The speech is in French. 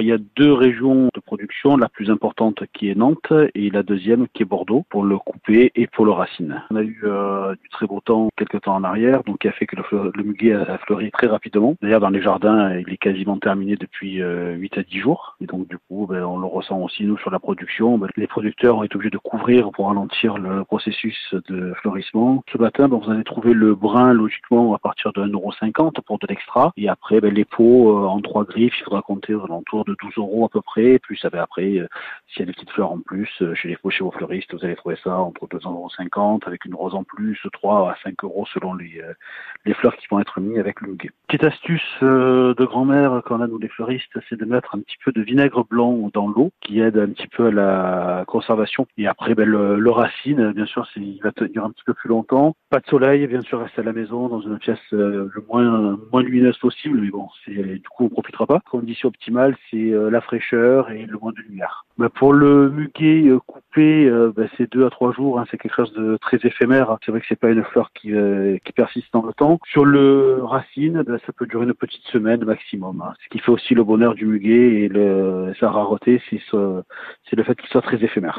Il y a deux régions de production, la plus importante qui est Nantes et la deuxième qui est Bordeaux pour le coupé et pour le racine. On a eu euh, du très beau temps quelques temps en arrière, donc qui a fait que le, muguet a fleuri très rapidement. D'ailleurs dans les jardins, il est quasiment terminé depuis euh, 8 à 10 jours et donc du coup ben, on le ressent aussi nous sur la production. Ben, les producteurs ont été obligés de couvrir pour ralentir le processus de fleurissement. Ce matin, ben, vous allez trouver le brun logiquement à partir de 1,50€ pour de l'extra et après les pots euh, en trois griffes, il faudra compter aux alentours de 12 euros à peu près. Plus ça va après, euh, s'il y a des petites fleurs en plus, euh, chez les chez vos fleuristes, vous allez trouver ça entre 2,50 euros avec une rose en plus, 3 à 5 euros selon les, les fleurs qui vont être mises avec le muguet. Petite astuce de grand-mère qu'on a nous les fleuristes, c'est de mettre un petit peu de vinaigre blanc dans l'eau qui aide un petit peu à la conservation. Et après, ben, le, le racine, bien sûr, il va tenir un petit peu plus longtemps. Pas de soleil, bien sûr, rester à la maison dans une pièce le moins, moins lumineuse possible, mais bon, du coup, on profitera pas. Condition optimale, c'est la fraîcheur et le moins de lumière. Ben, pour le muguet coupé, ben, c'est deux à trois jours. Hein, c'est quelque chose de très éphémère. C'est vrai que c'est pas une fleur qui, qui persiste dans le temps. Sur le racine, ben, ça peut durer une petite semaine maximum. Hein. Ce qui fait aussi le bonheur du muguet et le, sa rareté, c'est le fait qu'il soit très éphémère.